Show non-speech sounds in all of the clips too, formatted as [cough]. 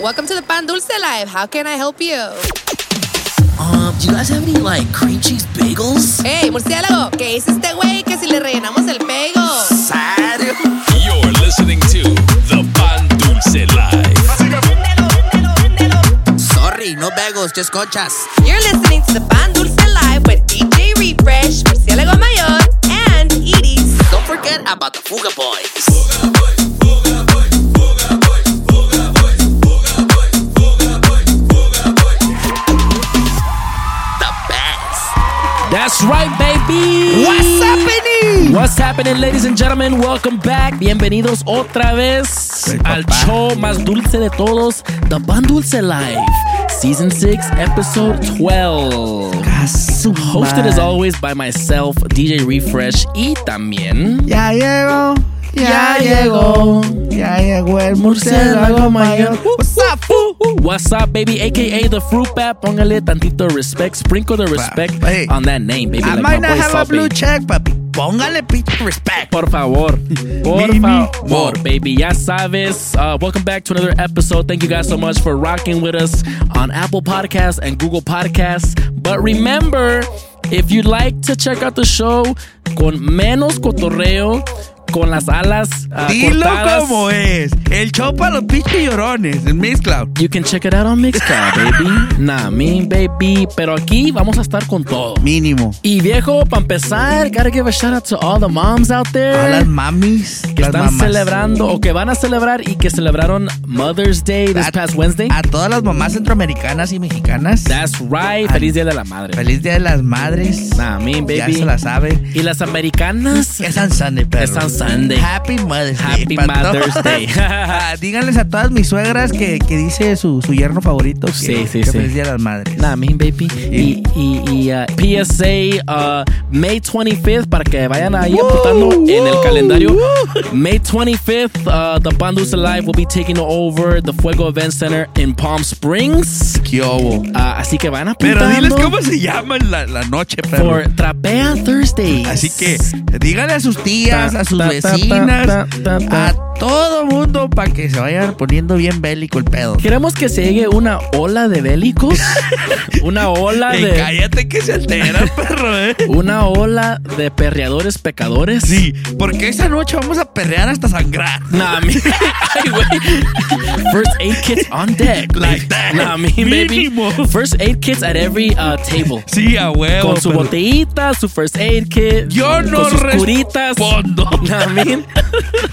Welcome to the Pan Dulce Live. How can I help you? Um, do you guys have any like cream cheese bagels? Hey, murciélago, ¿qué dice este güey que si le rellenamos el pego? ¿Serio? You're listening to the Pan Dulce Live. Sorry, no bagels, just conchas. You're listening to the Pan Dulce Live with DJ Refresh, Murciélago Mayor, and Edie's. Don't forget about the Fuga Boys. The That's right, baby. What's happening? What's happening, ladies and gentlemen? Welcome back. Bienvenidos otra vez al show más dulce de todos, The Pan Dulce Live, Season 6, Episode 12. Hosted as always by myself, DJ Refresh, y también. Ya llegó, ya llegó, ya llegó el murciélago mayor. What's What's up, baby? AKA the Fruit Bat. Póngale tantito respect, sprinkle the respect Hey. on that name, baby. I like might not have a blue Bae. check, papi. Póngale pinche respect. Por favor. Por favor, baby. Ya sabes. Uh, welcome back to another episode. Thank you guys so much for rocking with us on Apple Podcasts and Google Podcasts. But remember, if you'd like to check out the show con menos cotorreo, con las alas uh, Dilo cortadas, como es. El show para los pinches llorones, el Mixcloud. You can check it out on Mixcloud, baby. Nah, me, baby. Pero aquí vamos a estar con todo. Mínimo. Y viejo, para empezar, gotta give a shout out to all the moms out there. A las mamis, que las están mamás. celebrando o que van a celebrar y que celebraron Mother's Day this A- past Wednesday. A todas las mamás centroamericanas y mexicanas. That's right. Feliz Día de la Madre. Feliz Día de las Madres. Nah, me, Ya baby. se la saben. Y las americanas. Es San Sunday, perro. Es San Sunday. Happy Mother's Day. Happy Mother's. Day. [laughs] Ah, díganles a todas mis suegras que, que dice su, su yerno favorito que, Sí, sí, que sí. feliz Día de las Madres. Nah, me, baby. Y, y, y, uh, PSA uh, May 25th para que vayan ahí apuntando en el calendario. May 25th, uh, the Bandus Alive will be taking over the Fuego Event Center in Palm Springs. ¿Qué hubo? Uh, así que van apuntando. Pero diles cómo se llama la, la noche, perro. For Trapea Thursdays. Así que díganle a sus tías, Ta, a sus ta, vecinas, a todo mundo para que se vayan poniendo bien bélico el pedo. Queremos que se llegue una ola de bélicos. [laughs] una ola de. cállate que se altera, [laughs] perro, eh. Una ola de perreadores pecadores. Sí, porque esa noche vamos a perrear hasta sangrar. Nah, me. [laughs] Ay, güey. First aid kits on deck. Like that. Nah, me, baby. First aid kits at every uh, table. Sí, a huevo. Con su pero botellita, su first aid kit. Yo no Con sus curitas. Nah, [laughs]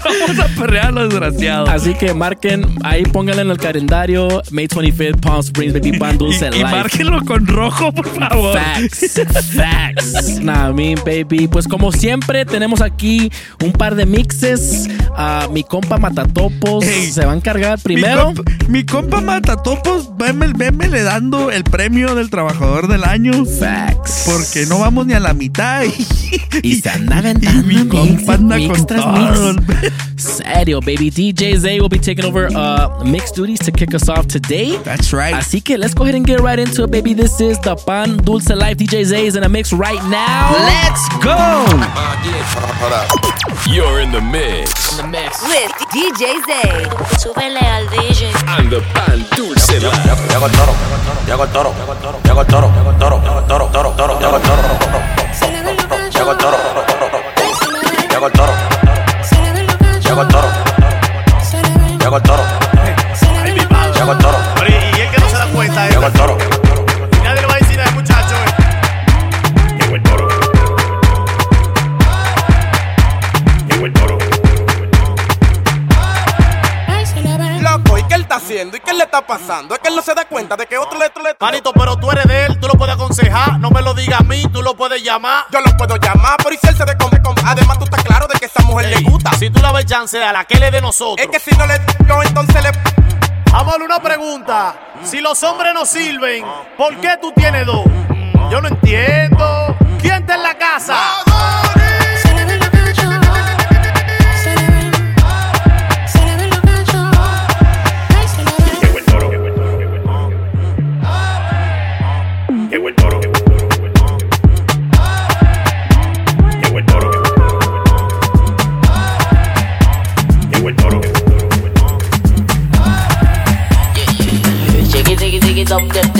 Vamos a perrear a los desgraciados. Así que marquen, ahí pónganle en el calendario May 25th, Palm Springs, Baby Pan Dulce y, y márquenlo con rojo, por favor. Facts, [laughs] facts. Me, baby. Pues como siempre, tenemos aquí un par de mixes. Ah, mi compa Matatopos Ey. se va a encargar Mi primero. mi compa Matatopos, veme, veme le dando el premio del trabajador del año. Facts. Porque no vamos ni a la mitad. Y, Y se anda aventando mi compa anda mix con mix. Serio, baby. DJ Zay will be taking over uh, mix duties to kick us off today. That's right. Así que let's go ahead and get right into it, baby. This is the Pan Dulce Life. DJ Zay is in a mix right now. Let's go. You're in the mix. With DJ Zay. Súbele al DJ. And the Pan Dulce Live. Llegó el toro, llegó el toro, llegó el toro, llegó el toro, llegó el toro, toro, toro, llegó el toro, llegó el toro, llegó el toro, llegó el toro, llegó el toro, llegó el toro, Y el que no se da cuenta llegó el toro. Está pasando? Es que él no se da cuenta de que otro le otro le Manito, pero tú eres de él, tú lo puedes aconsejar, no me lo digas a mí, tú lo puedes llamar. Yo lo puedo llamar, pero ¿y si él se come con Además, tú estás claro de que esa mujer Ey, le gusta. Si tú la ves chance a la que le de nosotros. Es que si no le yo entonces le. Vamos a darle una pregunta. Si los hombres no sirven, ¿por qué tú tienes dos? Yo no entiendo. ¿Quién está en la casa?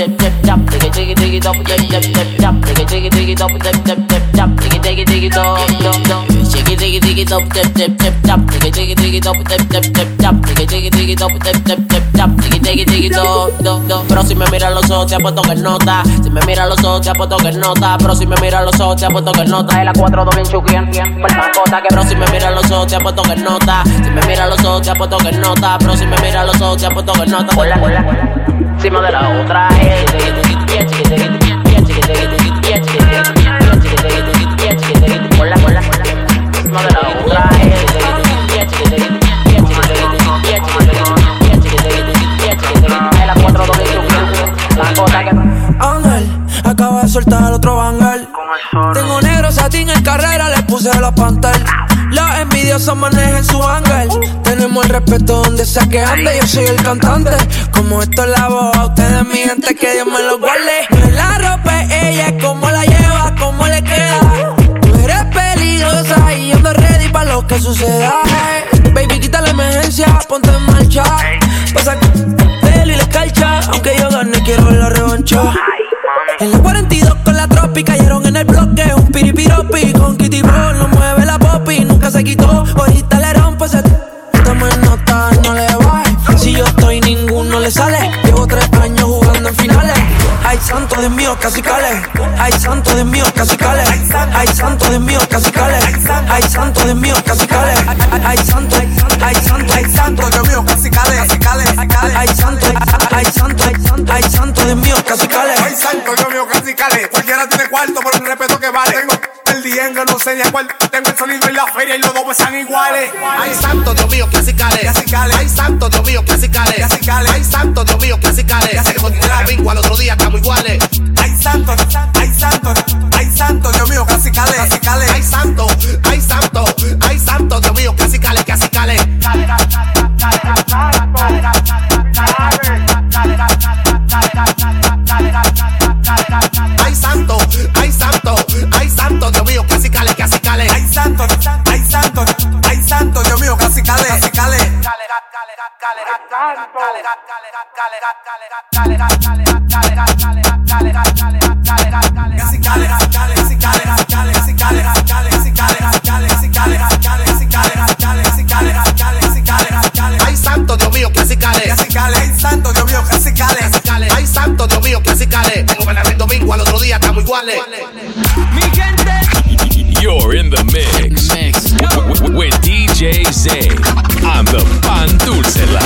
dip dip dop diggy diggy diggy dop dip dip dip dop diggy diggy diggy dop dip dip dip dop diggy diggy diggy dop dop dop diggy diggy diggy dop dip dip dip dop diggy diggy diggy dop dip dip dip dop diggy diggy diggy dop dip dip tap, tiki, tiki, tiki, do, do, do. Pero si me mira los ojos, te apuesto que nota. Si me mira los ojos, te apuesto que nota. Pero si me mira los ojos, te apuesto que nota. Es la 4 doble chuquien, por mascota. Pero si me mira los ojos, te apuesto que nota. Si me mira los ojos, te apuesto que nota. Pero si me mira los ojos, te apuesto que nota. Hola, hola, hola. Encima de la otra. Hola, hola. Encima de la otra. De soltar otro banger. Tengo negro satín en carrera, le puse los pantalones. Los envidiosos manejan su ángel. Tenemos el respeto donde sea que ande. Yo soy el cantante. Como esto es la voz, a ustedes, mi gente, que Dios me lo guarde. No es la ropa, es ella, cómo la lleva, cómo le queda. Tú eres peligrosa y yo ando ready para lo que suceda. Baby, quita la emergencia, ponte en marcha. Pasa que pelo y la escarcha. Aunque yo gane, quiero la revancha. En cayeron en el bloque. Un piripiropi con Kitty Ball, no mueve la popi, nunca se quitó. Ahorita le rompe ese. Toma nota, no le baje. Si yo estoy, ninguno le sale. Llevo tres años jugando en finales. Hay santo de míos cales Hay santo de míos cales Hay santo de míos cales Hay santo de míos cales Hay santo, hay santo, hay santo de míos cales Hay santo, hay santo, hay santo de míos cales Hay santo de míos cales cuarto por el respeto que vale. Tengo el diengo, no sé ni a cuál. Tengo el sonido en la feria y los dos están iguales. Ay, santo Dios mío, casi cale. Ay, santo Dios mío, casi cale. Ay, santo Dios mío, casi cale. Se la al otro día estamos iguales. Ay, santo, ay, santo, ay, santo, Dios mío, casi cale. Ay, santo, ay, santo, Ay, santo Dios mío, casi cale. Casi cale, ay, santo, Dios mío, casi cale. Casi cale. Ay, santo Dios mío, casi cale. Tengo ganas el domingo, al otro día estamos iguales. You're in the Mix. DJ Z and the Pandulcela.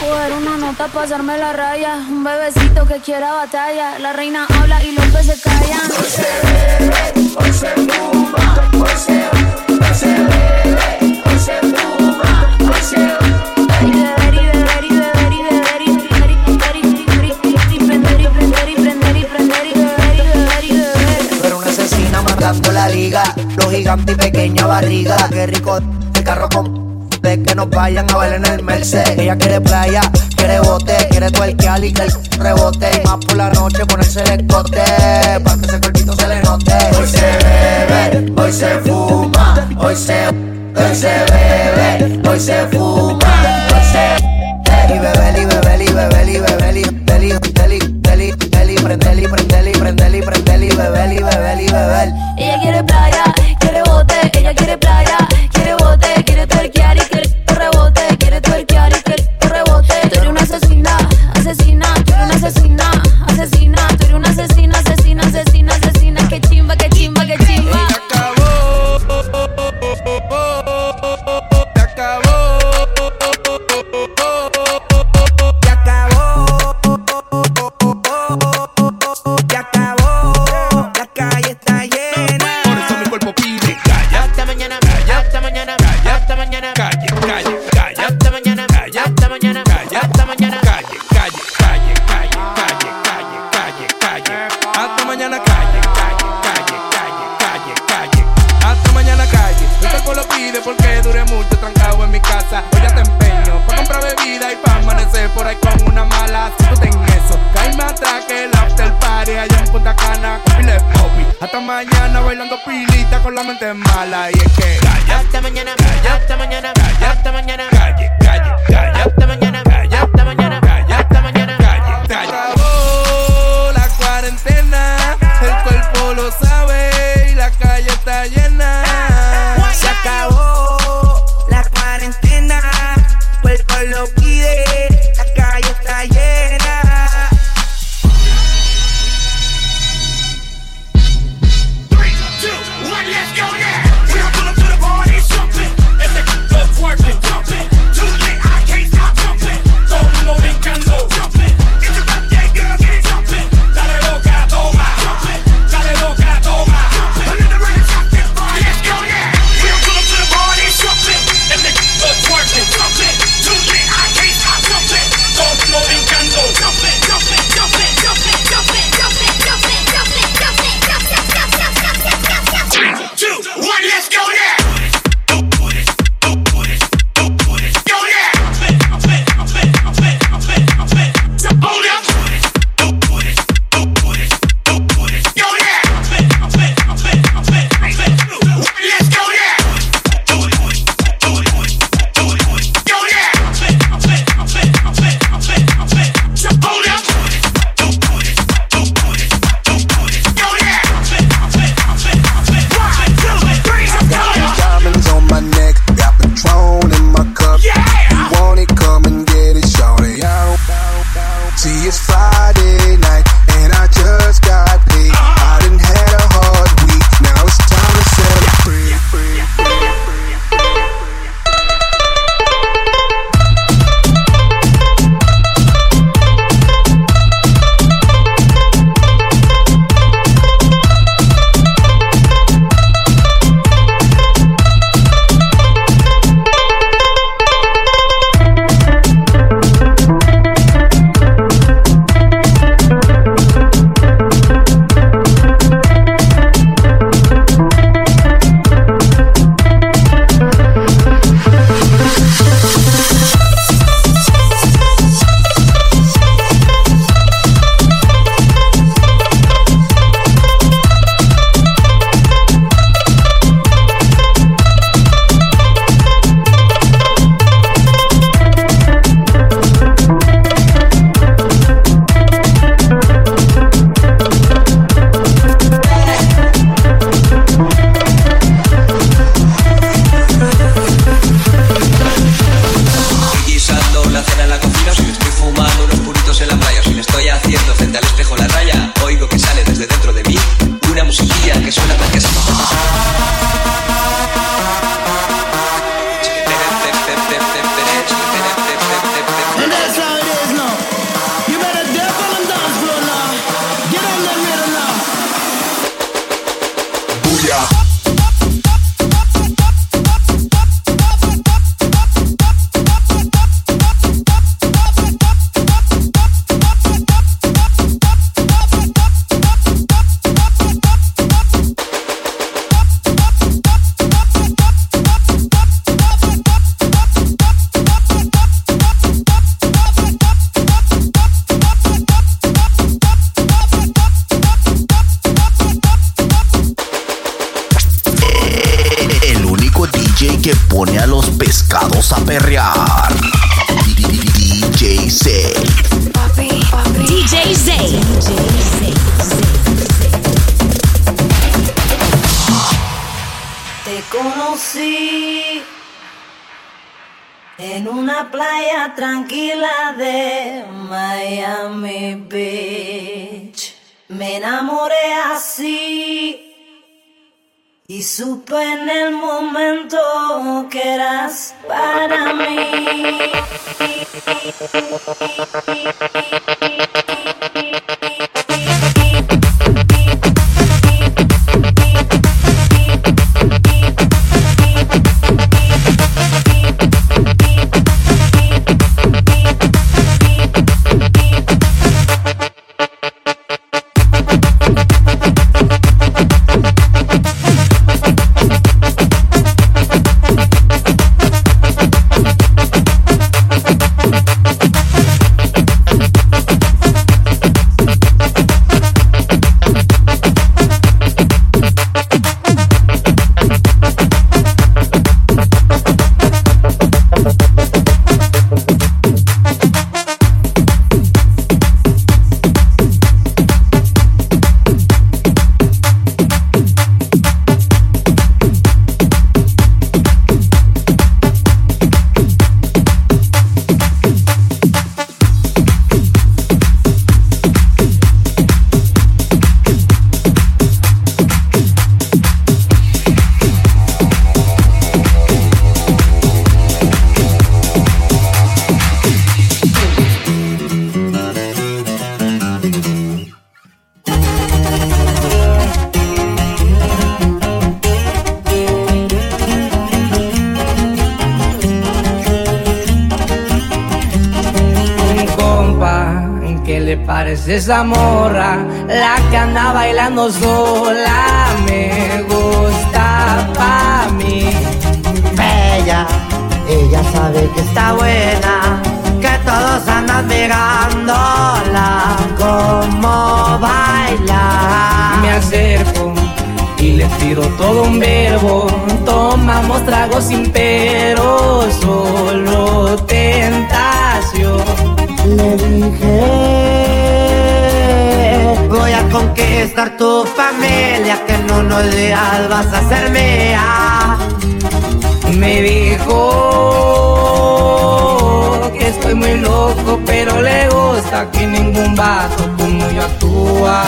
Coger una nota, pasarme la raya. Un bebecito que quiera batalla. La reina habla y los peces callan. Hoy se bebe, hoy se fuma, hoy se gigante y pequeña barriga. Qué rico el carro con de que nos vayan a ver en el Merced. Ella quiere playa quiere bote, quiere tuerquear y que el rebote. Y más por la noche ponerse el escote. Para que ese cuerpito se le note. Hoy se bebe, hoy se fuma, hoy se, hoy se bebe, hoy se fuma, hoy se. Y beber, y prender, y prender, y prender, y prender, y beber, y beber, y beber. Ella quiere playa, quiere bote, ella quiere playa, quiere bote, quiere tuerquear y solamente es mala y es que. Hasta mañana, hasta mañana, hasta mañana. En el momento que eras para mí. Esa morra? La que anda bailando sola me gusta pa' mí. Bella, ella sabe que está buena, que todos andan mirándola como baila. Me acerco y le tiro todo un verbo. Tomamos tragos sin pero, solo tentación. Le dije, voy a conquistar tu familia, que en unos días vas a ser mía. Me dijo que estoy muy loco, pero le gusta que ningún vato como yo actúa.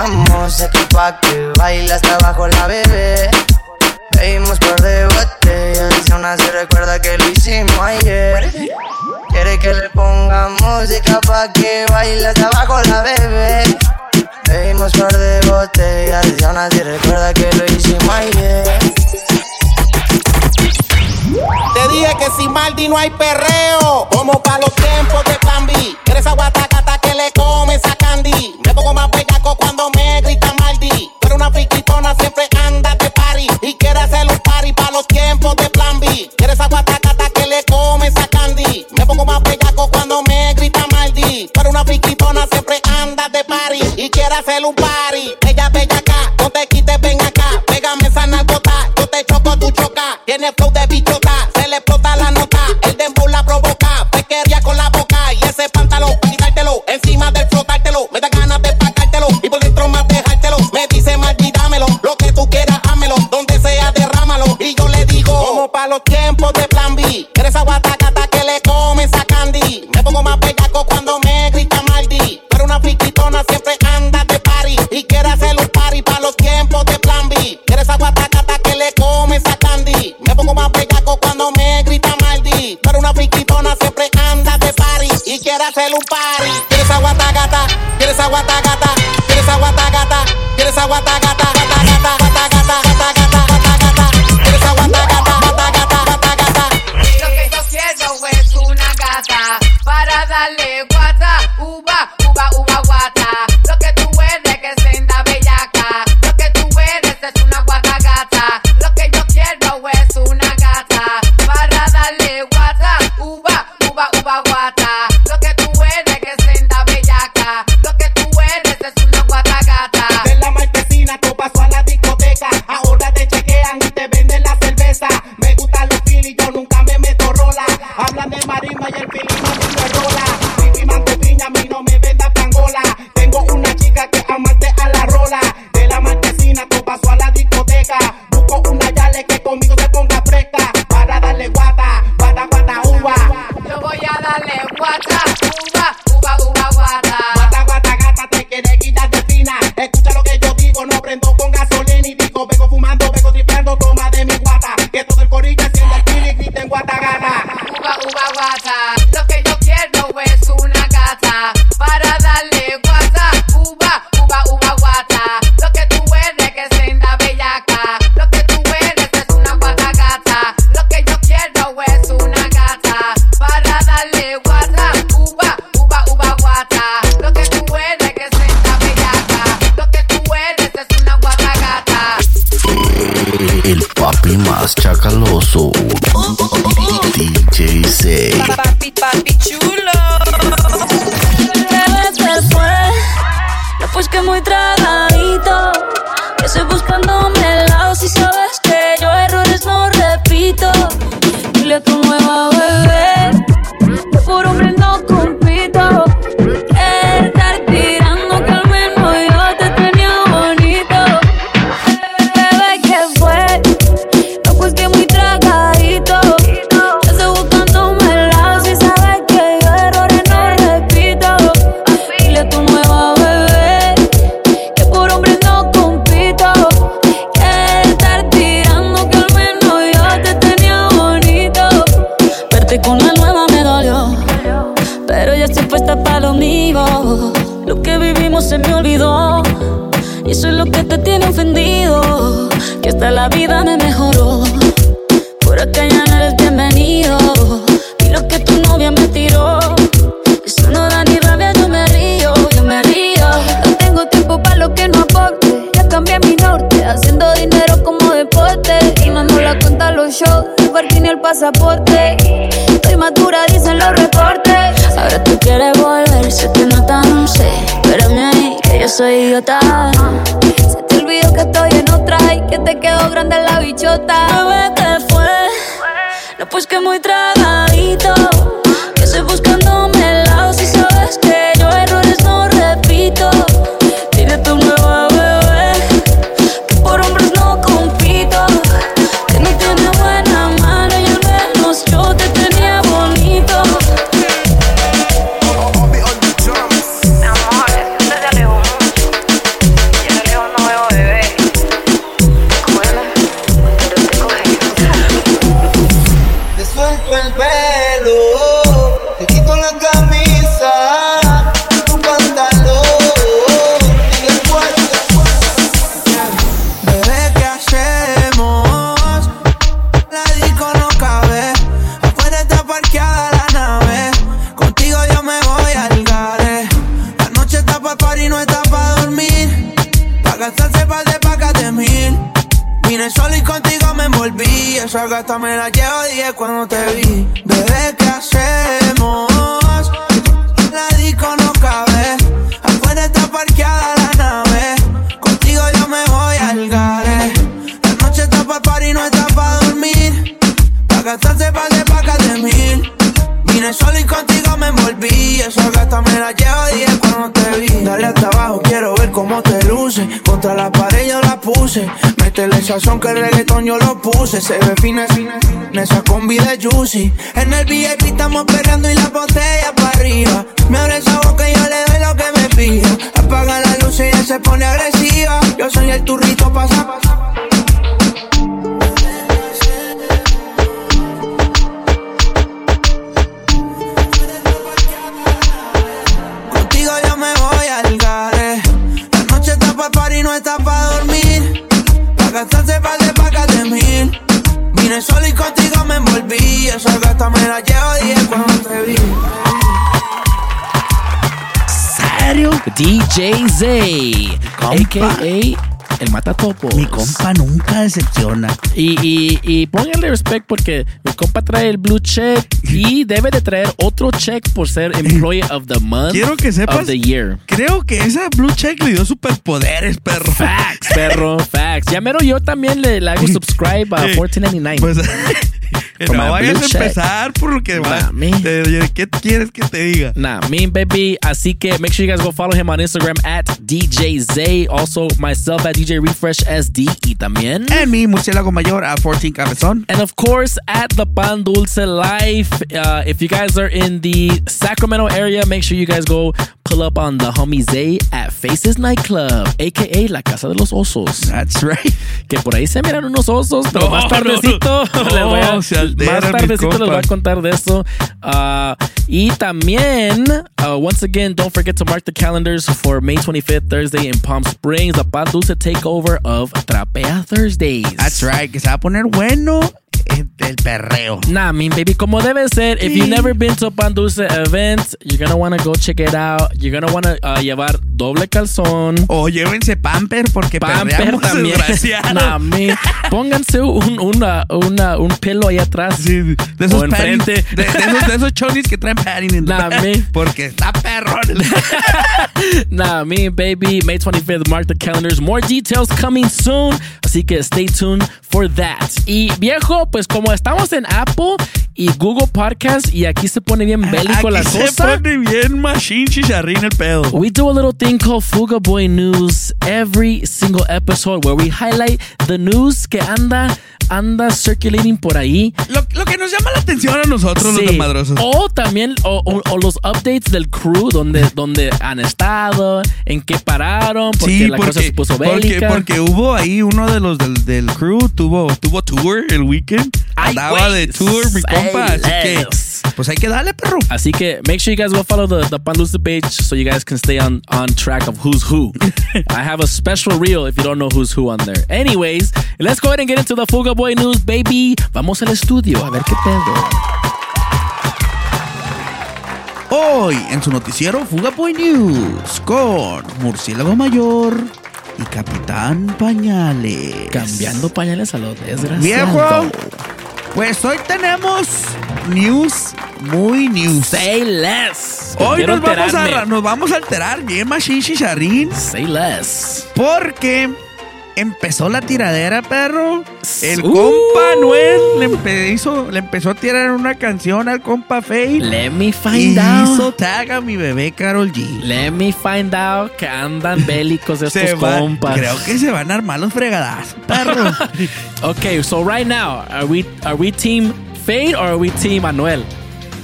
Pongamos música pa' que baile hasta abajo la bebé. Cómo te luce. Contra la pared yo la puse. Métele sazón que el reggaetón yo lo puse. Se ve fina, fina, en esa combi de juicy. En el VIP estamos pegando y la botella para arriba. Me abre esa boca y yo le doy lo que me pida. Apaga la luz y ella se pone agresiva. Yo soy el turrito pasa, pasa. No está para dormir. Pa' gastarse par de pacas de mil. Vine solo y contigo me envolví. Esa gata me la llevo 10 cuando te vi. serio? DJ Zay, a.k.a. el Matatopo. Mi compa nunca decepciona. Y, y, y pónganle respect porque mi compa trae el blue check y [laughs] debe de traer otro check por ser Employee of the Month. Quiero que sepas- Of the Year. Creo que esa Blue Check le dio superpoderes, perro. Facts, perro, facts. Ya mero yo también le, le hago [laughs] subscribe a Sí. 14.99. Pues, [laughs] No vayas a check. empezar. Nah, me. te- ¿Qué quieres que te diga? Nah, me and baby. Así que make sure you guys go follow him on Instagram at DJ Zay. Also myself at DJ Refresh SD y también. En mi murciélago mayor a 14 cabezón. And of course, at the Pan Dulce Life. Uh, if you guys are in the Sacramento area, make sure you guys go pull up on the homie Zay at Faces Nightclub, aka La Casa de los Osos. That's right. Que por ahí se miran unos osos, pero No, más no, tardecito no. [laughs] les voy a, No, más tardecito les voy a contar de eso. Uh, Y también, uh, once again, don't forget to mark the calendars for May 25th, Thursday in Palm Springs, the Pan Dulce takeover of Trapea Thursdays. That's right, que se va a poner bueno el, perreo. Nah, I mean, baby, como debe ser. If you've never been to a Pan Dulce event, you're gonna wanna go check it out. You're gonna wanna uh, llevar doble calzón. O llévense pamper porque Pamper también. [laughs] Nah, me- pónganse un, una, una, un pelo ahí atrás. De esos o enfrente. de, de esos, de esos chonis que traen padding en Nah, me- Porque está perrón. [laughs] Nah, me baby, May 25th, mark the calendars. More details coming soon. Así que stay tuned for that. Y viejo, pues como estamos en Apple y Google Podcast y aquí se pone bien bélico Aquí la se cosa. pone bien machine chicharrín el pedo. We do a little thing called Fuga Boy News every single episode where we highlight the news que anda anda circulating por ahí. Lo, lo que nos llama la atención a nosotros los Sí. desmadrosos. O también, o, o- o los updates del crew, donde, donde han estado, en qué pararon, porque la cosa se puso porque, bélica. porque hubo ahí uno de los del, del crew, tuvo, tuvo tour el weekend. Andaba de tour, mi compa. Así que, pues hay que darle, perro. Así que make sure you guys go follow the, the Panlusa page so you guys can stay on, on track of who's who. [laughs] I have a special reel if you don't know who's who on there. Anyways, let's go ahead and get into the Fuga Boy News, baby. Vamos al estudio a ver qué pedo. Hoy en su noticiero Fuga Boy News con Murciélago Mayor y Capitán Pañales. Cambiando pañales a los desgraciados. Viejo, pues hoy tenemos news muy news. Say less. Hoy Quiero nos vamos, a, nos vamos a alterar bien machín chicharrín. Say less. Porque empezó la tiradera, perro. El Uh. compa Noel le, empe- hizo- le empezó a tirar una canción al compa Faye. Let me Y find out. hizo tag a mi bebé Carol G. Let me find out que andan [laughs] bélicos estos van- compas. creo que se van a armar los fregadas, perro. [laughs] Okay, so right now, are we are we team Fade or are we team Manuel?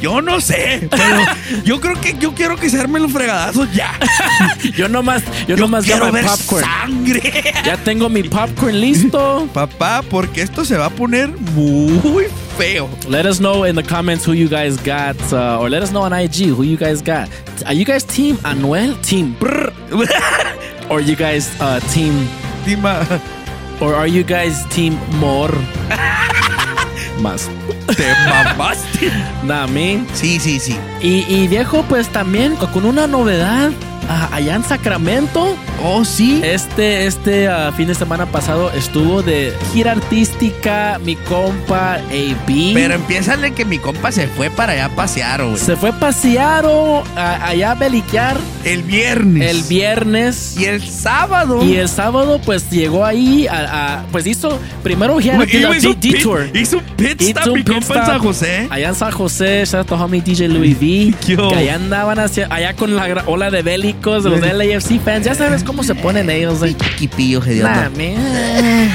Yo no sé, pero yo creo que yo quiero que se armen los fregadazos ya. [laughs] Yo nomás, yo, nomás quiero ver popcorn. sangre. Ya tengo mi popcorn listo. Papá, porque esto se va a poner muy feo. Let us know in the comments who you guys got, uh, or let us know on IG who you guys got. Are you guys team Anuel, team Brr, [laughs] or you guys uh, team, Tima, or are you guys team Mor? [laughs] Más. Te mamaste. Nah, me. Sí, sí, sí. Y, y viejo, pues también con una novedad ah, allá en Sacramento. Oh, sí. Este, este ah, fin de semana pasado estuvo de gira artística mi compa AB. Pero empiézale que mi compa se fue para allá a pasear, güey. se fue a pasear o a- allá a beliquear El viernes. el viernes. Y el sábado. Y el sábado, pues llegó ahí a. a- pues hizo. Primero he had a Güey, did a hizo de- un pit- detour. Hizo un pit Hizo stop un mi pit compa en stop San José. Allá en San José, out to homie DJ Louis V. [laughs] Que allá andaban hacia, allá con la ola de bélicos de los LAFC fans. Ya sabes cómo se ponen ellos. Like, Chiquipillo, nah, man.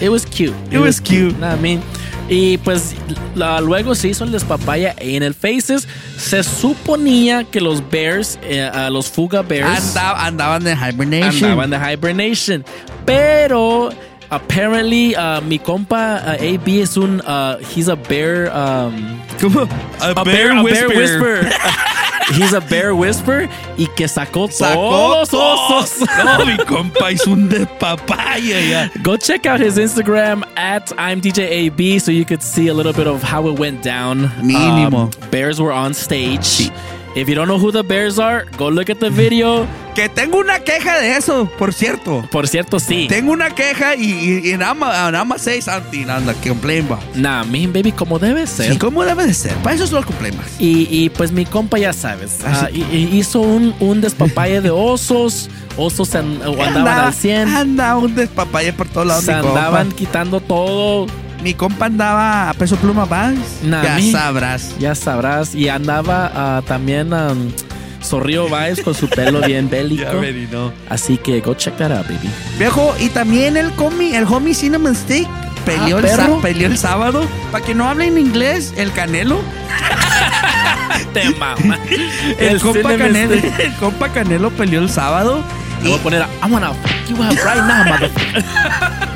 It was cute. It was cute. Nah, man. Y pues la- luego se hizo el despapaya en el Faces. Se suponía que los Bears, eh, a los Fuga Bears, Andaba- andaban de hibernation. andaban de hibernation. Pero apparently uh, mi compa uh, AB es un uh, he's a bear um, ¿Cómo? A, a bear, a whisperer. whisperer. He's a bear whisper y que sacó, Sacó todos osos. [laughs] No, mi compa hizo un despapaya ya. Go check out his Instagram at I'm DJ AB so you could see a little bit of how it went down. Mínimo. Um, bears were on stage. If you don't know who the bears are, go look at the video. Que tengo una queja de eso, por cierto. Por cierto, sí. Tengo una queja y, y, y nada más nada más say something on the complaint box. Nah, mean baby, como debe ser. Sí, ¿cómo debe de ser? Para eso son los complaint box. Y, y, pues mi compa ya sabes, ah, y hizo un, un despapalle de osos, osos an- andaban al 100, Andaba un despapaya por todos lados, se andaban quitando todo, Mi compa andaba a peso pluma Vans. Ya sabrás. ya sabrás, y andaba ah, también um, Zorrillo Vibes con su pelo [laughs] bien bélico. no. Así que go check that out, baby. Viejo, y también el comi, el homie Cinnamon Stick peleó, Ah, el, sa- peleó el sábado. Para que no hablen inglés, el Canelo. [laughs] Te mama. [laughs] El, compa Cinnamon Canelo, Stick. el compa Canelo peleó el sábado. Le voy a poner a, I wanna fuck you up right now, motherfucker.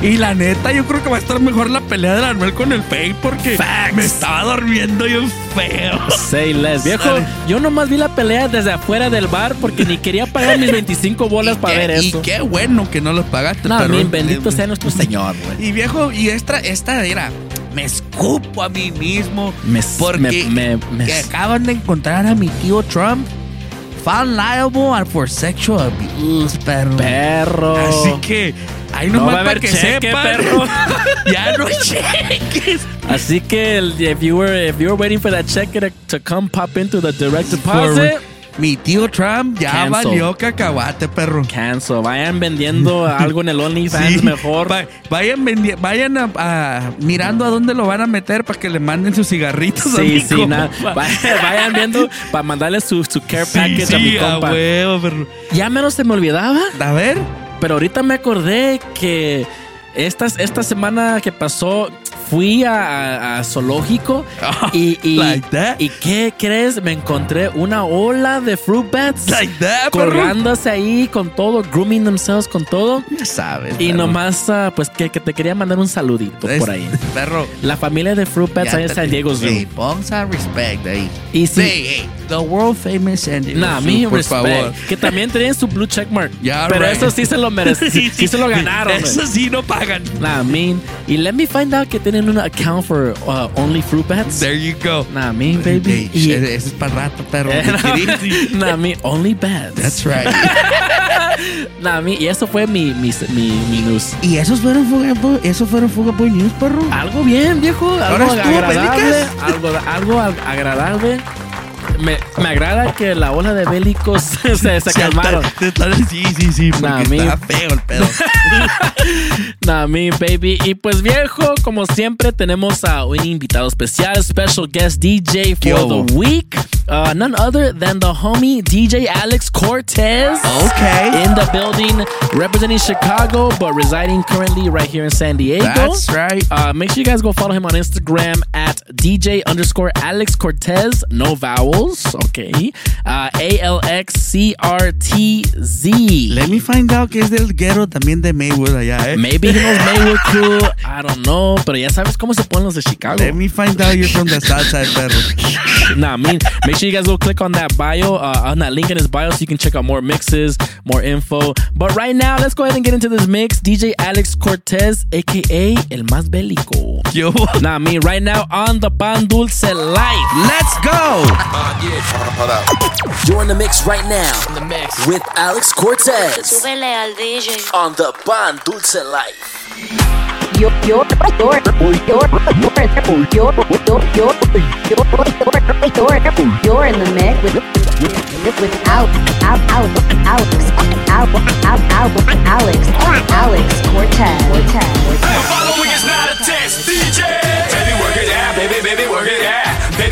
Y la neta, yo creo que va a estar mejor la pelea de Anuel con el Fake porque me estaba durmiendo bien feo. Say less. Viejo, yo nomás vi la pelea desde afuera del bar porque ni quería pagar mis [laughs] 25 bolas para ver Y eso. qué bueno que no los pagaste, No, min, bendito sea nuestro Señor, güey. Y viejo, y esta, esta era, me escupo a mí mismo Me- porque me- me- me- que acaban de encontrar a mi tío Trump found liable for sexual abuse, perro. Perro. Así que ahí No va a para haber que cheque, sepan, perro. [laughs] ya no hay cheques. Así que if you were if you were waiting for that check to, come pop into the direct deposit, Mi tío Trump ya Cancel. valió cacahuate, perro. cancel. Vayan vendiendo [laughs] algo en el OnlyFans Sí. mejor. Va- vayan vayan a, a- mirando a dónde lo van a meter para que le manden sus cigarritos a mi Sí, sí, compa. [laughs] vayan, viendo para mandarle su, su care Sí, package a mi sí, a compa. huevo, perro. Ya menos se me olvidaba. A ver. Pero ahorita me acordé que esta, esta semana que pasó fui a, a- zoológico [laughs] y, y, like that? ¿y qué crees? Me encontré una ola de fruit bats Like that, colgándose ahí con todo, grooming themselves con todo. Ya sabes. Y perro. nomás, ah, pues que, que te quería mandar un saludito Es- por ahí. Perro. La familia de fruit bats ahí en San Diego Zoo. Hey, respect ahí. Y sí. Hey, hey, the world famous San Diego Nah, Zoo, mi por respect. favor. Que también tienen su blue check mark. Ya, Pero right. eso sí se lo merecen. [laughs] sí, sí se lo ganaron. Eso sí no pagan. Nah, mean. Y let me find out que tienen un account for uh, only fruit bats. There you go. Nah, mean, baby. Y- ese ese es para rato, perro. [laughs] Eh, nah, me only bats. That's right. [laughs] nah, me, y eso fue mi, mi, mi, mi news. ¿Y esos fueron Fuga Boy, esos fueron Fuga Boy News, perro? Algo bien, viejo. Algo Ahora agradable. Algo, algo ag- agradable. Me, me agrada que la ola de bélicos [laughs] se, se calmaron. Sí, sí, sí, porque Nah, mi- está feo el pedo. [laughs] Nah, me, baby. Y pues, viejo, como siempre, tenemos a un invitado especial, special guest DJ for the week. Uh, none other than the homie DJ Alex Cortez. Okay. In the building, representing Chicago, but residing currently right here in San Diego. That's right. Uh, make sure you guys go follow him on Instagram at DJ underscore Alex Cortez. No vowels. Okay. Uh, A L X C R T Z. Let me find out que es del guero también de Maywood allá, eh. Maybe he knows Maywood crew. [laughs] I don't know. Pero ya sabes cómo se ponen los de Chicago. Let me find out you're from the south side, perro. [laughs] Nah, I mean, make sure you guys go click on that bio, uh, on that link in his bio, so you can check out more mixes, more info. But right now, let's go ahead and get into this mix. DJ Alex Cortez, aka El Más Bélico. Yo. Nah, I mean, right now on the Pan Dulce Life. Let's go. You're in the mix right now. In the mix with Alex Cortez al DJ. on the Ban Dulce Life you're in the mix with without Alex Alex Alex Cortez Baby, work it out, baby, baby, work it.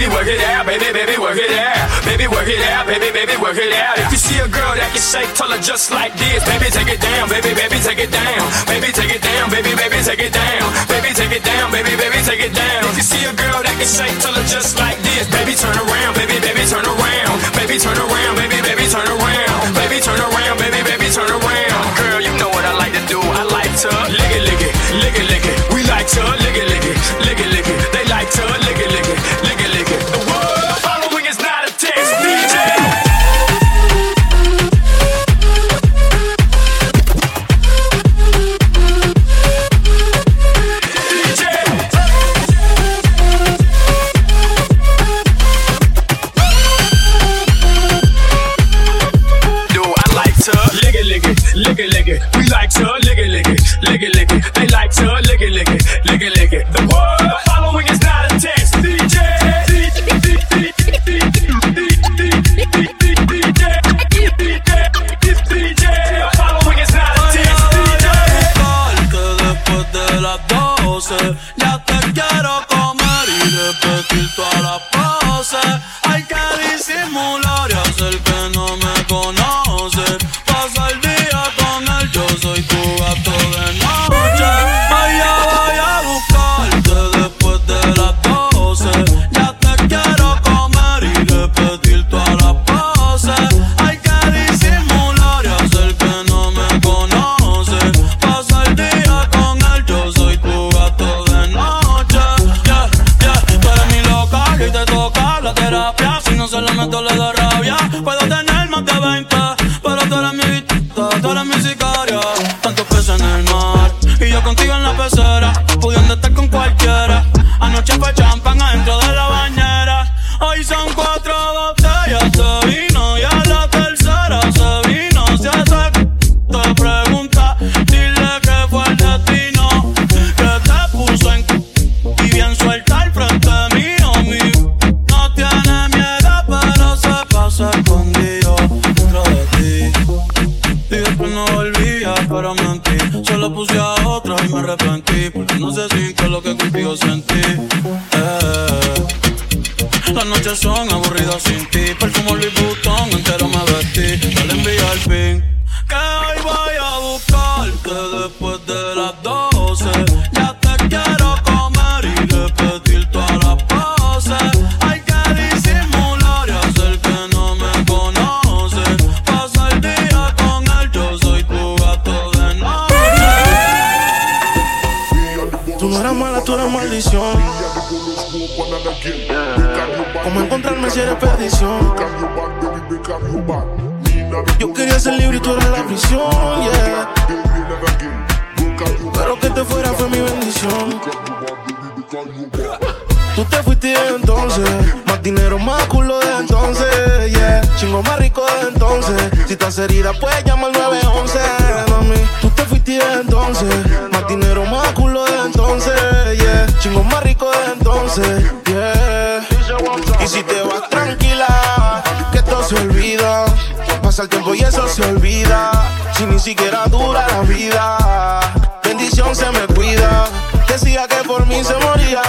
Baby, work it out, baby, baby, work it out. Baby, work it out, baby, baby, work it out. If you see a girl that can shake, tell her just like this. Baby, take it down, baby, baby, take it down. Baby, take it down, baby, baby, take it down. Baby, take it down, baby, baby, take it down. If you see a girl that can shake, tell her just like this. Baby, turn around, baby, baby, turn around. Baby, turn around, baby, baby, turn around. Baby, turn around, baby, baby, turn around. Girl, you know what I like to do. I like to lick it, lick it, lick it, lick it. We like to lick it, lick it, lick it, back to a lick it. Que por mí se moría,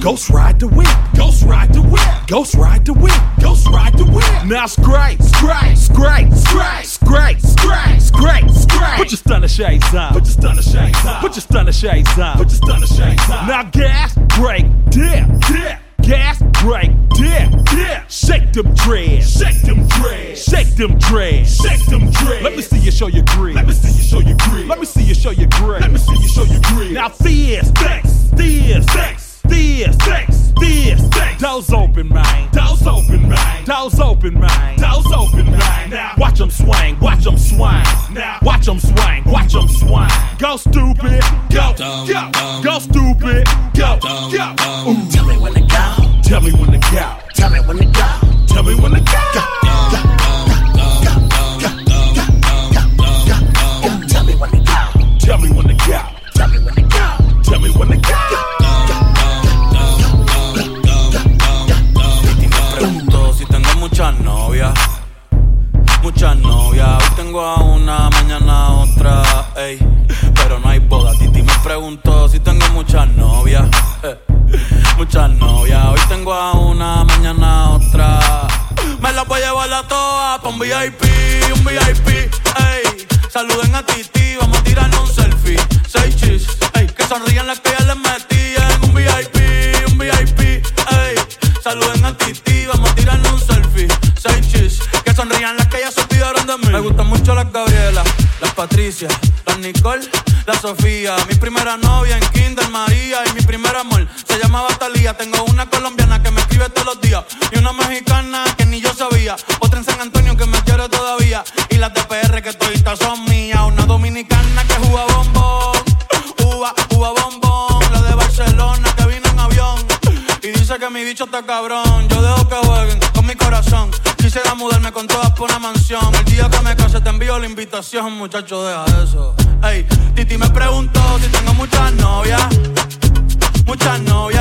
Ghost ride the whip. Ghost ride the whip. Ghost ride the whip. Ghost ride the whip. Now scrape, scrape, scrape, scrape, scrape, scrape, scrape, scrape. Put your stunner shades on. Put your stunner shades on. Put your stunner shades on. Put your stunner shades on. Now gas, brake, dip, dip. Gas, brake, dip, dip. Shake them dreads. Shake them dreads. Shake them dreads. Shake them dreads. Let me see you show your grid. Watch them swing, watch them swing. Ghost dude. Tengo una colombiana que me escribe todos los días y una mexicana que ni yo sabía. Otra en San Antonio que me quiere todavía y las de PR que todavía son mías. Una dominicana que juega bombón, uva, uva bombón. La de Barcelona que vino en avión y dice que mi bicho está cabrón. Yo dejo que jueguen con mi corazón. Quisiera mudarme con todas por una mansión. El día que me case te envío la invitación, muchacho, deja eso. Ey, Titi me preguntó si tengo muchas novias, muchas novias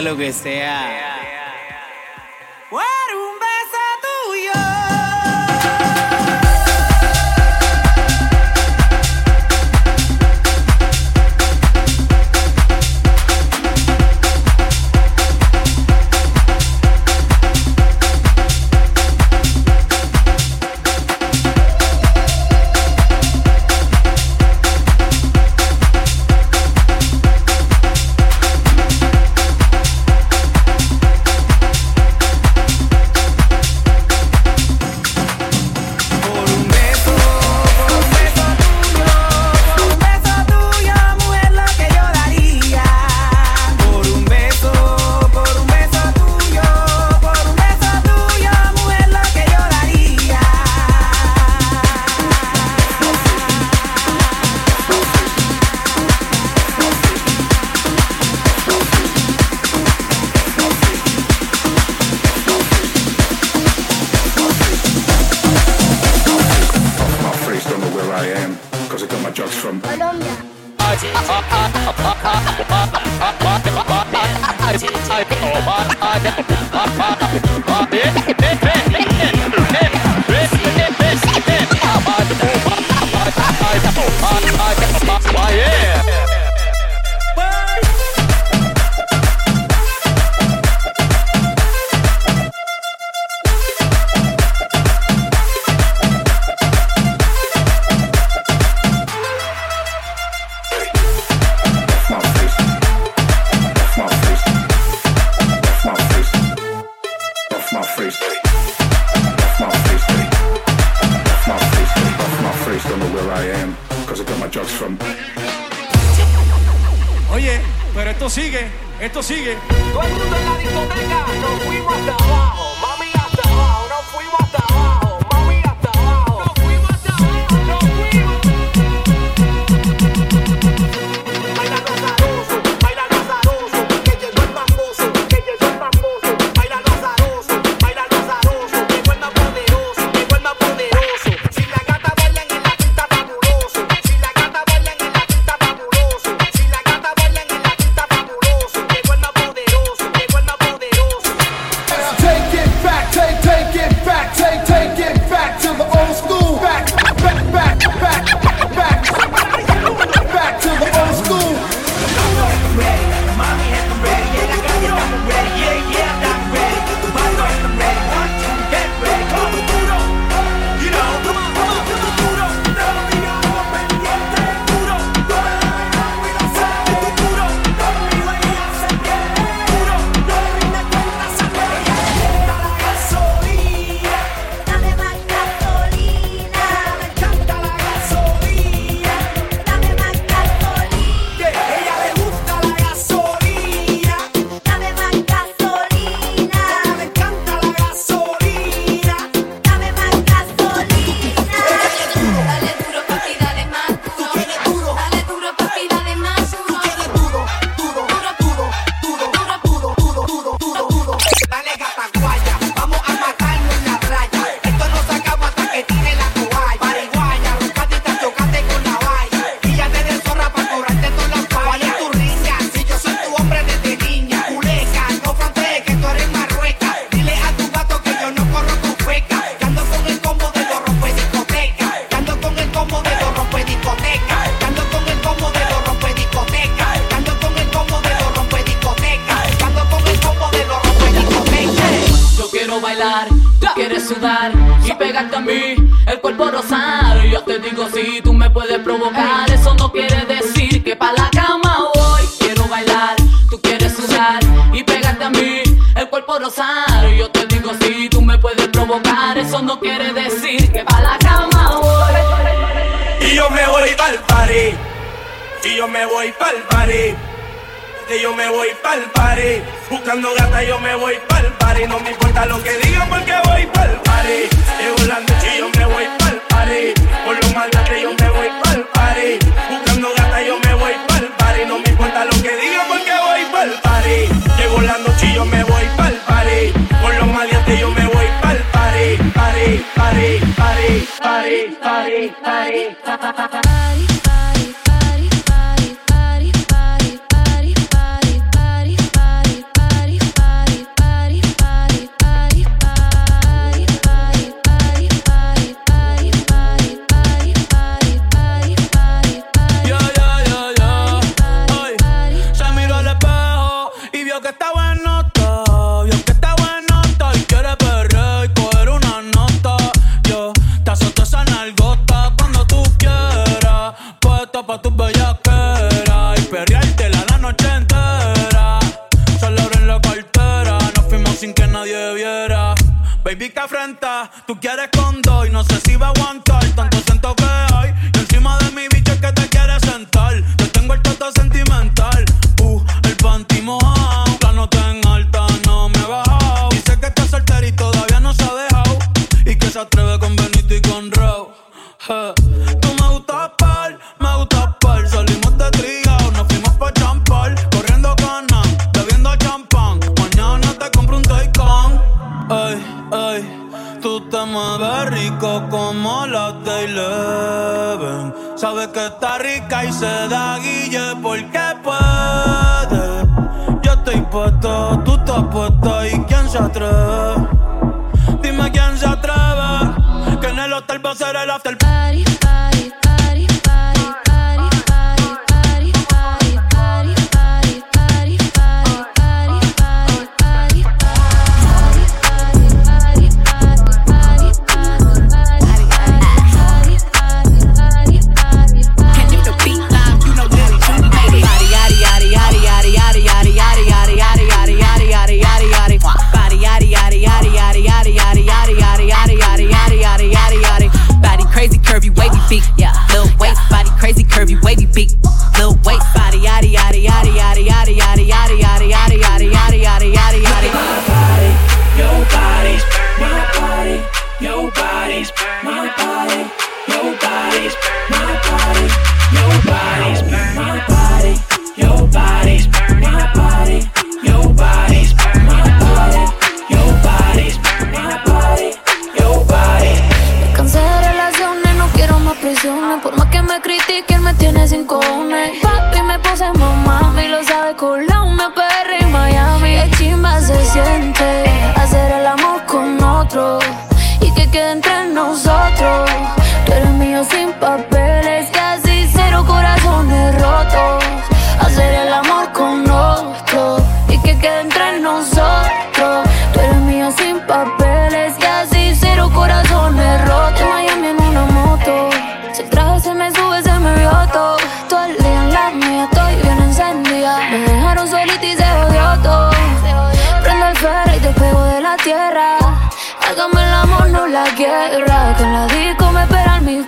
lo que sea.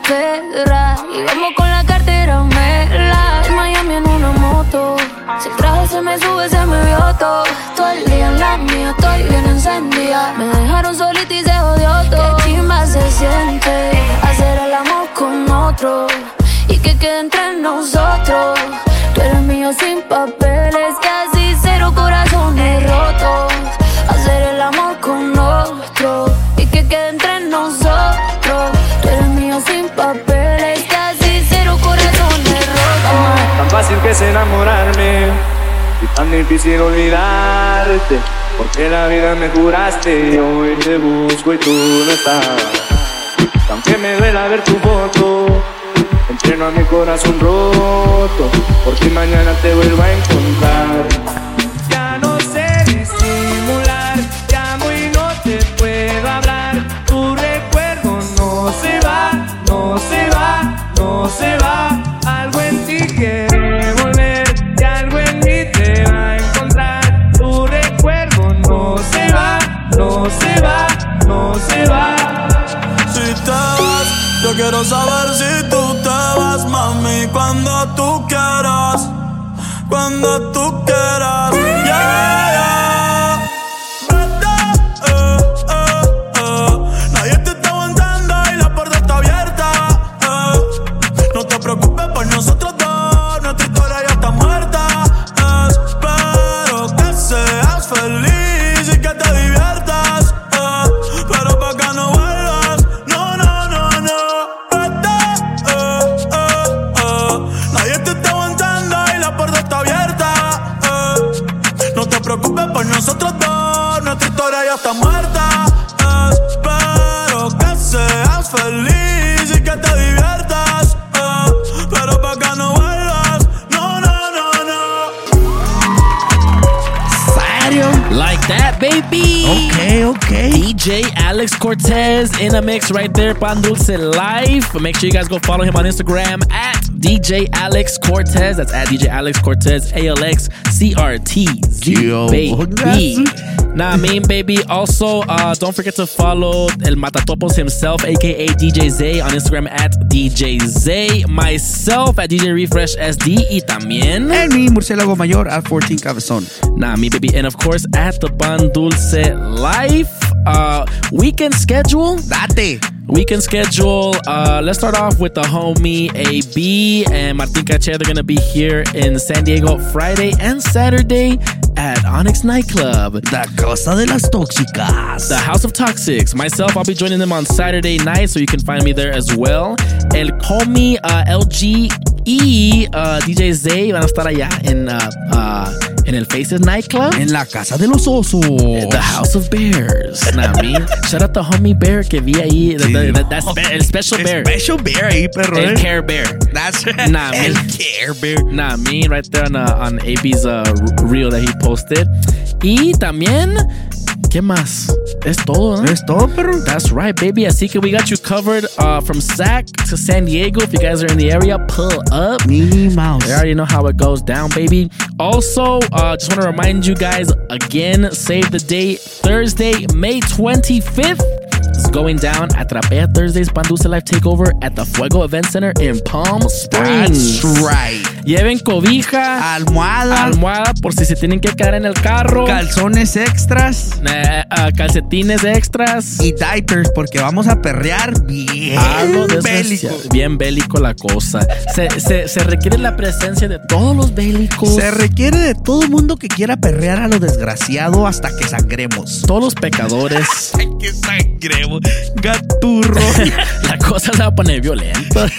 Y vamos con la cartera mela. Miami en una moto. Si el traje se me sube, se me vio todo. Todo el día en la mía, estoy bien encendida. Me dejaron solita y se jodió todo. Qué chimba se siente. difícil olvidarte, porque la vida me juraste y hoy te busco y tú no estás. Aunque me duela ver tu foto, entreno a mi corazón roto, porque mañana te vuelvo a encontrar. se va. Si te vas, yo quiero saber si tú te vas, mami, cuando tú quieras. Cuando tú quieras, yeah. Cortez in a mix right there, Pan Dulce Life. Make sure you guys go follow him on Instagram at DJ Alex Cortez. That's at DJ Alex Cortez, A L X C R T Z. Baby. Nah, mean, baby. Also, uh, don't forget to follow El Matatopos himself, aka DJ Zay, on Instagram at DJ Zay, myself at DJ Refresh SD, y también. And me, Murcielago Mayor, at 14 Cabezon. Nah, me, baby. And of course, at the Pan Dulce Life. Uh, weekend schedule. Date. Weekend schedule. Uh, let's start off with the homie AB and Martin Cache. They're gonna be here in San Diego Friday and Saturday at Onyx Nightclub. La Casa de las Tóxicas. The House of Toxics. Myself, I'll be joining them on Saturday night, so you can find me there as well. El homie uh, LGE, uh, DJ Zay van a estar allá en, uh, uh, en el Faces Nightclub. En la Casa de los Osos. The House of Bears. Nah, me. Shout out the homie bear que vi ahí. The- the- the- that's be- el special bear. Special bear ahí, perro. El eh. Care Bear. That's Nah, El. Care Bear. Nah, me right there on, uh, on AB's uh, reel that he posted. Y también, ¿qué más? Es todo, ¿no? Es todo, perro. That's right, baby. Así que we got you covered uh, from Sac to San Diego. If you guys are in the area, pull up. Minnie Mouse. You already know how it goes down, baby. Also, uh, just want to remind you guys again, save the date Thursday, May 25th. It's going down at Trapea Thursdays Panduce Life Takeover at the Fuego Event Center in Palm Springs. That's right. Lleven cobija, Almohada. almohada por si se tienen que quedar en el carro, Calzones extras. eh, uh, calcetines extras. Y diapers, porque vamos a perrear bien Algo bélico. Bien bélico la cosa. Se, se- se requiere la presencia de todos los bélicos. Se requiere de todo mundo que quiera perrear a lo desgraciado hasta que sangremos. todos los pecadores. [laughs] que sangremos. Gaturro. [laughs] la cosa se va a poner violenta. [laughs]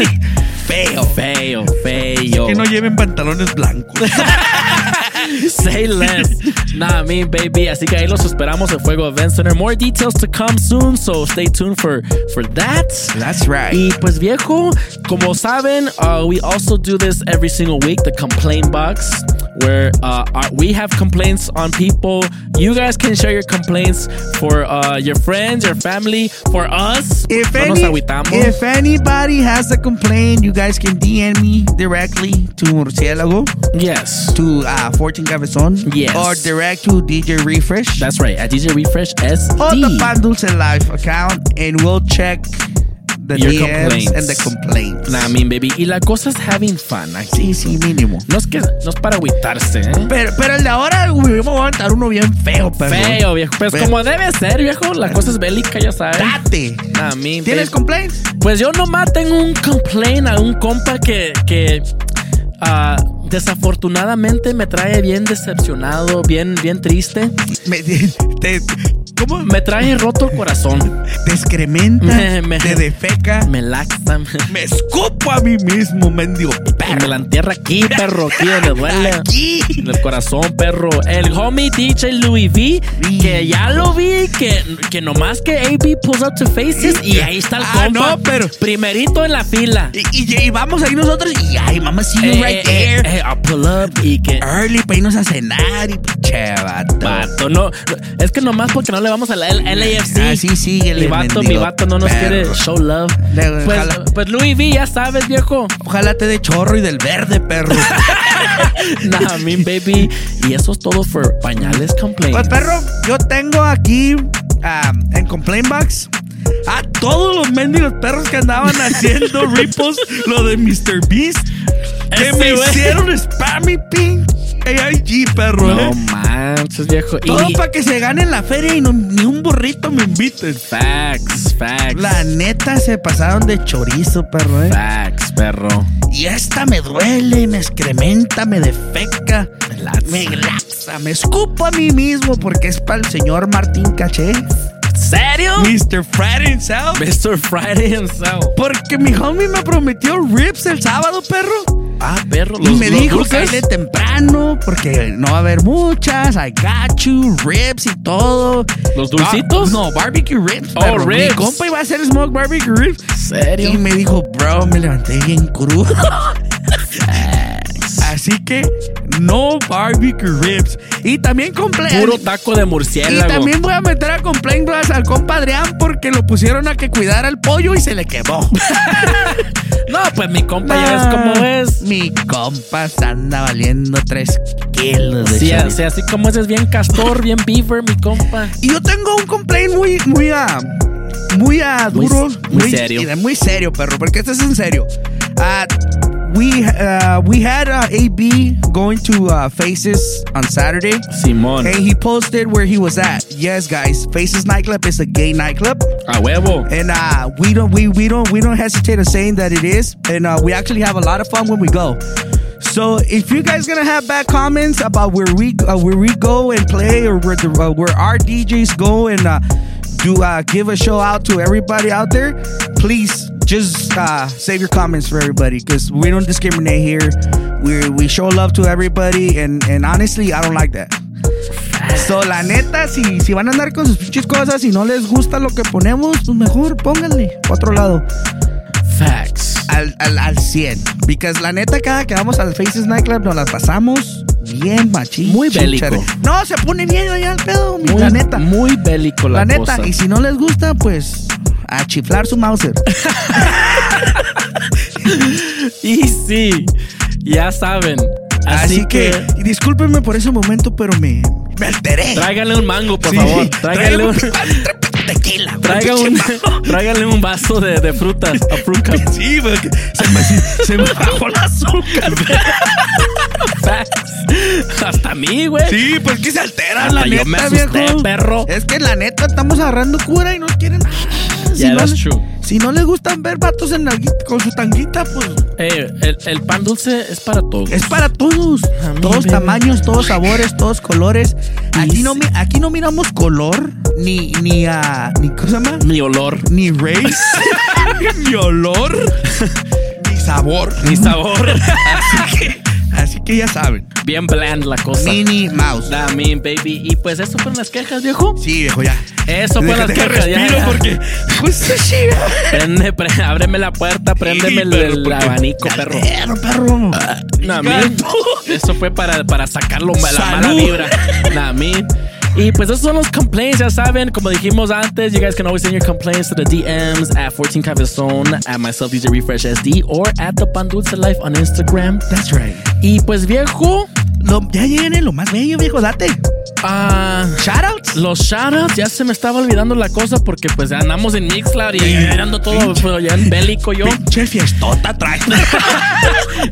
Feo. Feo, feo. Que no lleven pantalones blancos. [laughs] Say less. Nah, me, baby. Así que ahí los esperamos en Fuego Event Center. More details to come soon, so stay tuned for, for that. That's right. Y pues viejo, como saben, uh, we also do this every single week, the complaint box, where uh, our- we have complaints on people. You guys can share your complaints for uh, your friends, your family, for us. If, any, if anybody has a complaint, you guys can DM me directly to Murciélago, yes. to uh, 14 Cabezón, Yes. or direct to DJ Refresh, That's right, at DJ Refresh SD. or the Pan Dulce Life account, and we'll check the Your DMs complaints. and the complaints. Nah, I mean, baby. Y la cosa es having fun. Aquí. Sí, sí, mínimo. No es que no es para agüitarse, ¿eh? Pero, pero el de ahora, güey, me voy a aventar uno bien feo, perro. Feo, viejo. Pues Feo. como debe ser, viejo. La cosa es bélica, ya sabes. Date. Nah, I mean, ¿Tienes complaints? Pues yo nomás tengo un complaint a un compa que, que ah, desafortunadamente me trae bien decepcionado, bien, bien triste. Me, [laughs] te, ¿Cómo? Me trae roto el corazón. Te excrementa, Me- me- te defeca. Me laxa. Me escupo a mí mismo, mendigo perro. me la entierra aquí, perro, aquí [laughs] donde duele. Aquí. En el corazón, perro. El homie DJ Louis V, que ya lo vi, que, que nomás que AB pulls up to faces y ahí está el Ah, compa. no, pero- Primerito en la fila. Y, y- y vamos ahí nosotros y ay, mamá, see you Eh, right eh, there. eh, eh, I'll pull up y que. Early para irnos a cenar y pinche vato. Vato, no, no, es que nomás porque no le vamos a la L- LAFC. Así sigue Mi vato, mi vato no nos quiere show love. Le- Pues, ojalá- pues Louis V, ya sabes, viejo. Ojalá te dé chorro y del verde, perro. [laughs] Nah, I mean, baby. Y eso es todo for pañales complaints. Pues perro, yo tengo aquí ah, en Complaint Box a todos los mendigos perros que andaban haciendo [laughs] ripos, lo de Mr. Beast, que me hicieron spammy pin AIG, perro. No eh. manches, viejo. Todo Y para que se gane la feria y no- ni un burrito me inviten. facts, facts. La neta se pasaron de chorizo, perro, eh. Facts, perro. Y esta me duele, me excrementa, me defeca, me laxa, me escupo a mí mismo porque es para el señor Martín Caché. ¿Serio? Mr. Friday himself. Mr. Friday himself. Porque mi homie me prometió ribs el sábado, perro. Ah, perro. Y los- me los dijo, dulces. cállate temprano porque no va a haber muchas. I got you, ribs y todo. ¿Los dulcitos? No, barbecue ribs. Oh, perro. ribs. Mi compa iba a hacer smoke barbecue ribs. ¿Serio? Y me dijo, bro, me levanté bien crudo. [laughs] Así que no barbecue ribs. Y también complain. Puro taco de Y murciélago. también voy a meter a complain blast al compa Adrián porque lo pusieron a que cuidara el pollo y se le quemó. [laughs] No, pues mi compa ya ves cómo es. Mi compa se anda valiendo tres kilos de Sí, así, así como ese es bien castor, bien beaver, mi compa. Y yo tengo un complaint muy, muy, ah, muy ah, Muy- duro. muy serio. Muy serio, perro, porque este es en serio. Ah, we, uh, we had uh, AB going to uh, Faces on Saturday. Simón. And he posted where he was at. Yes, guys, Faces nightclub is a gay nightclub. A huevo. And uh, we don't we, we don't we don't hesitate in saying that it is. And uh, we actually have a lot of fun when we go. So if you guys gonna have bad comments about where we uh, where we go and play or where the, uh, where our DJs go and uh, do uh, give a show out to everybody out there, please just uh, save your comments for everybody because we don't discriminate here. We we show love to everybody and and honestly I don't like that. So, la neta, si, si van a andar con sus pinches cosas y no les gusta lo que ponemos, pues mejor pónganle otro lado. Facts. Al, al, al 100. Because la neta, cada que vamos al Faces Nightclub nos las pasamos bien machín. Muy bélico. No, se pone bien allá el pedo, Muy, la neta. Muy bélico la, La neta. cosa. Y si no les gusta, pues a chiflar su Mauser. [laughs] Y sí, ya saben. Así, que, discúlpenme por ese momento, pero me, me alteré. Tráiganle un mango, por Sí, favor. Tráiganle un, tequila. traiga un, [laughs] tráiganle un vaso de, de frutas. A fruit cup. [laughs] Sí, porque se me, se me bajó el azúcar. Hasta a mí, güey. Sí, pues que se alteran, Hasta la yo neta, me asusté, viejo. perro. Es que la neta estamos agarrando cura y no quieren. Si Yeah, no that's le- true. Si no les gustan ver vatos en con su tanguita, pues Eh, el, el pan dulce es para todos. es para todos. mí, Todos baby. tamaños, todos sabores, todos colores. Aquí no, aquí no miramos color, ni, ni, a ni, ¿cómo se llama? Mi olor. Ni race, [laughs] ni olor, [laughs] ni sabor. Ni sabor. [laughs] Así que, así que ya saben. Bien bland la cosa. Mini Mouse. Da, mean, baby. Y pues eso fueron las quejas, viejo. Sí, viejo, ya. Eso fueron las quejas. ya, respiro ya. porque. Pues sí, Prende, pre- ábreme la puerta, préndeme el, pero el abanico, perro. Perro, perro. Eso fue para, para sacarlo la mala vibra. Nah, mean. Y pues esos son los complaints, ya saben, como dijimos antes, you guys can always send your complaints to the DMs at 14 Cabezón, at myself DJ Refresh SD, or at the Pan Dulce Life on Instagram. That's right. Y pues viejo, Lo- ya viene lo más bello, viejo, date. ah, Shoutouts. los shoutouts, ya se me estaba olvidando la cosa porque pues ya andamos en Mixcloud y ando todo pero ya en bélico yo. Pinche fiestota trae.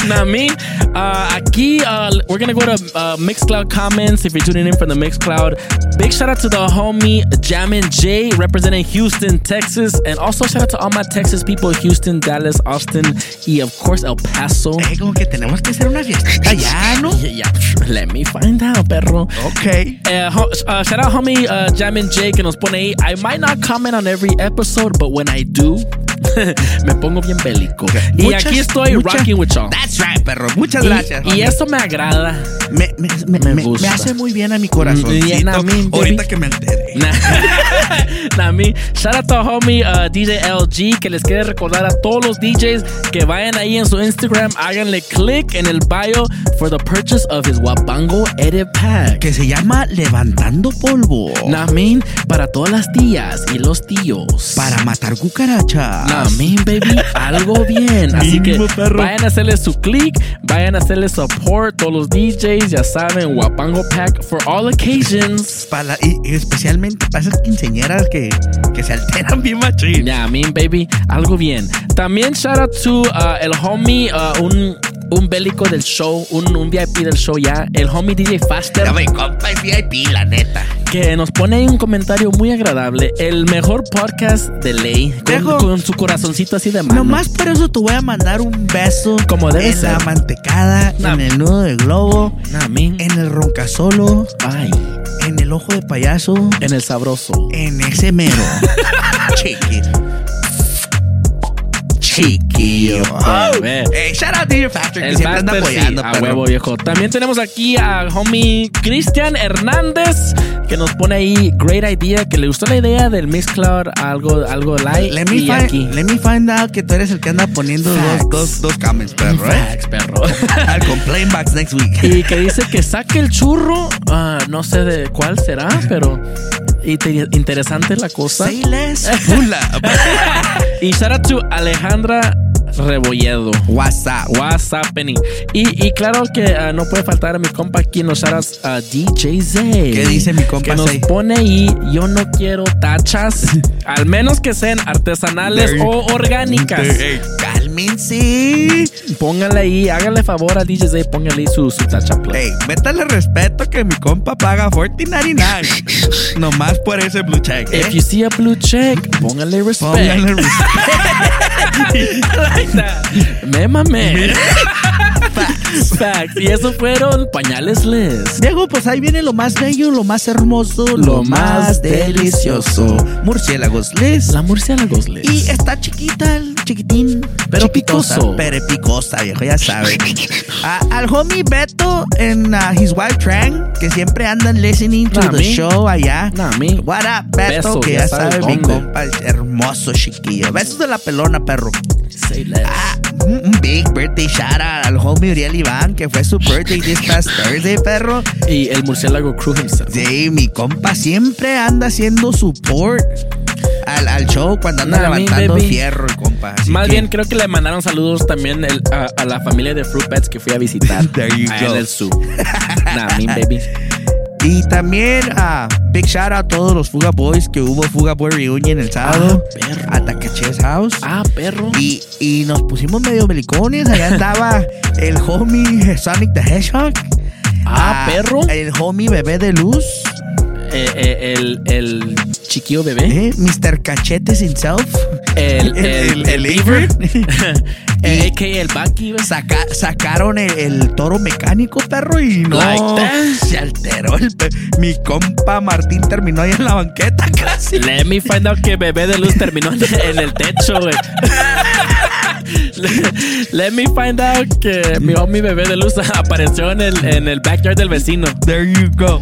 Nah, me. Uh, aquí, uh, we're gonna go to uh, Mixcloud comments if you're tuning in from the Mixcloud. Big shout out to the homie Jamin J representing Houston, Texas, and also shout out to all my Texas people: Houston, Dallas, Austin, y of course El Paso. Eh, como que tenemos que hacer una fiestita ya, ¿no? [laughs] Yeah, yeah, let me find out, perro. Ok. Uh, uh, shout out homie uh, Jamin J que nos pone ahí. I might not comment on every episode, but when I do, [laughs] me pongo bien bélico. Y Muchas- aquí estoy muchas- rocking with y'all. That's right, perro. Muchas Y- gracias. Y, eso me agrada. me, me, me, me gusta. me hace muy bien a mi corazón. Nah, me, Ahorita baby. que me enteré. [laughs] Nah. Shout out to homie uh, DJ LG que les quiere recordar a todos los DJs que vayan ahí en su Instagram, háganle click en el bio for the purchase of his Wapango Edit Pack. Que se llama Levantando Polvo. Nah, mean, para todas las tías y los tíos. Para matar cucarachas. Nah, mean, baby, algo bien. Así que vayan a hacerle su click, vayan a hacerle support. Todos los DJs, ya saben, Wapango Pack for all occasions. Para la- y, y especialmente para esas quinceñeras que, que se alteran bien machín. Yeah, mean, baby, algo bien. También shout out to uh, el homie, uh, un, un bélico del show, un, un VIP del show ya, el homie DJ Faster, Ya, güey, compa es VIP, la neta. que nos pone ahí un comentario muy agradable. El mejor podcast de ley, con, con su corazoncito así de mano. Nomás por eso te voy a mandar un beso. Como debe en ser. la mantecada, Nah. en el nudo de globo, Nah, en el roncasolo, Ay, en el ojo de payaso, en el sabroso. en ese mero. [laughs] Chiqui. Chiquillo. bebé. Hey, shout out DJ Factor, que El siempre anda Factor, sí, apoyando, a perro. huevo viejo. También tenemos aquí a homie Cristian Hernández que nos pone ahí great idea, que le gustó la idea del Mixcloud, algo, algo light. Let me, y find, aquí. let me find out que tú eres el que anda poniendo dos, Facts. dos, dos comments, perro, eh. Facts, perro. [laughs] I'll complain back next week. Y que dice que saque el churro. ah, no sé de cuál será, pero inte- interesante la cosa. Say less. [laughs] Y shout out to Alejandra Rebolledo. WhatsApp. WhatsApp, Penny. Y, y claro que ah, no puede faltar a mi compa aquí en los shoutouts a DJ Z. ¿Qué dice mi compa Que nos Zay? pone ahí, yo no quiero tachas, [laughs] al menos que sean artesanales There- o orgánicas. Cálmense. Póngale ahí, hágale favor a DJ Z, póngale ahí su, su tacha play. Hey, métale respeto que mi compa paga $14.99. Nomás por ese blue check, eh. If you see a blue check, póngale respect. Póngale [laughs] like that. Me mamé. Facts. Y eso fueron pañales Les. Diego, pues ahí viene lo más bello, lo más hermoso, lo, más delicioso. Murciélagos Les. La murciélagos Les. Y está chiquita, el chiquitín. Pero chiquitosa, picoso. Pero picosa, viejo, ya saben. A- al homie Beto en uh, His Wife Trang, que siempre andan listening to Nah, the me. show allá. Nah, me. What up, Beto? Besos, que ya ya sabe mi compa, hermoso chiquillo. Besos de la pelona, perro. Say less. Ah, un big birthday shout out al homie Uriel Iván, que fue su birthday this past Thursday, perro. Y el murciélago crew himself. Sí, mi compa siempre anda haciendo support al, al show cuando anda Nah, me, levantando baby. fierro, compa. Así Más que- bien, creo que le mandaron saludos también el- a, a la familia de Fruit Pets que fui a visitar. [laughs] There you allá go. en el zoo. nah, mean baby. Y también a big shout out a todos los Fuga Boys que hubo Fuga Boy Reunion el sábado. a Takeche's House. Ah, perro. Y, y nos pusimos medio belicones. Allá andaba el homie Sonic the Hedgehog. Ah, perro. El homie Bebé de Luz. Eh, eh, el, el chiquillo bebé. ¿eh? Mr. Cachetes himself. El, el, el, AKA [laughs] el Bucky. Saca- sacaron el, el toro mecánico, perro, y no Like se alteró. El mi compa Martín terminó ahí en la banqueta [laughs] casi. Let me find out que bebé de luz terminó en, en el techo, güey. [laughs] Let- me find out que mi homie bebé de luz [laughs] apareció en el, en el backyard del vecino. There you go.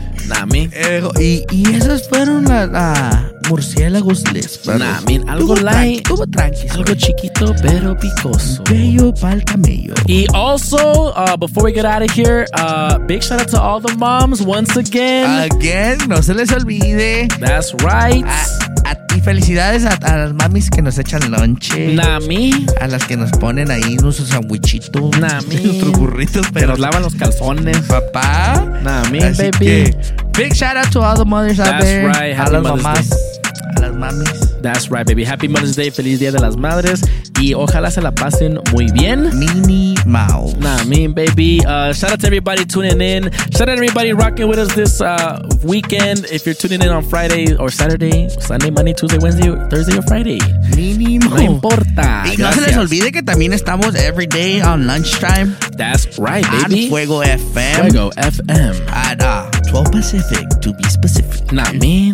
Eh, y, y esos fueron la, la murciélagos les. man, algo light. Estuvo tranqui. Algo chiquito, pero picoso. Bello pa'l camello. Y also, uh, before we get out of here, uh, big shout out to all the moms once again. Again, no se les olvide. That's right. A, a ti felicidades a, a las mamis que nos echan lonche. Nah, me. A las que nos ponen ahí nuestros sandwichitos. Nuestros [laughs] burritos, pero nos lavan los calzones. papá. Así baby. que, big shout out to all the mothers out That's there. right. A las mamás. Las mamis. That's right, baby. Happy Mother's Day. Feliz Día de las Madres. Y ojalá se la pasen muy bien. Minnie Mouse. Nah, me, baby. Uh, shout out to everybody tuning in. Shout out to everybody rocking with us this uh, weekend. If you're tuning in on Friday or Saturday, Sunday, Monday, Tuesday, Wednesday, Thursday, or Friday. Mínimo. No importa. Y no se les olvide que también estamos every day on lunchtime That's right, baby. Fuego FM Fuego FM. at uh, 12 Pacific to be specific. Nah, man.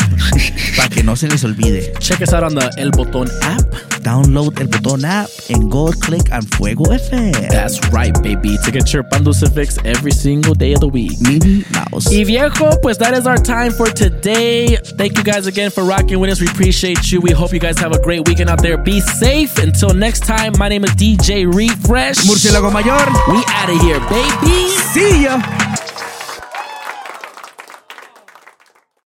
No se les olvide. Check us out on the El Botón app. Download el botón app and go click on Fuego FM. That's right, baby. To get your Pandulcifix every single day of the week. Minnie Mouse. Y viejo, pues that is our time for today. Thank you guys again for rocking with us. We appreciate you. We hope you guys have a great weekend out there. Be safe. Until next time, my name is DJ Refresh. Murciélago Mayor. We out of here, baby. See ya.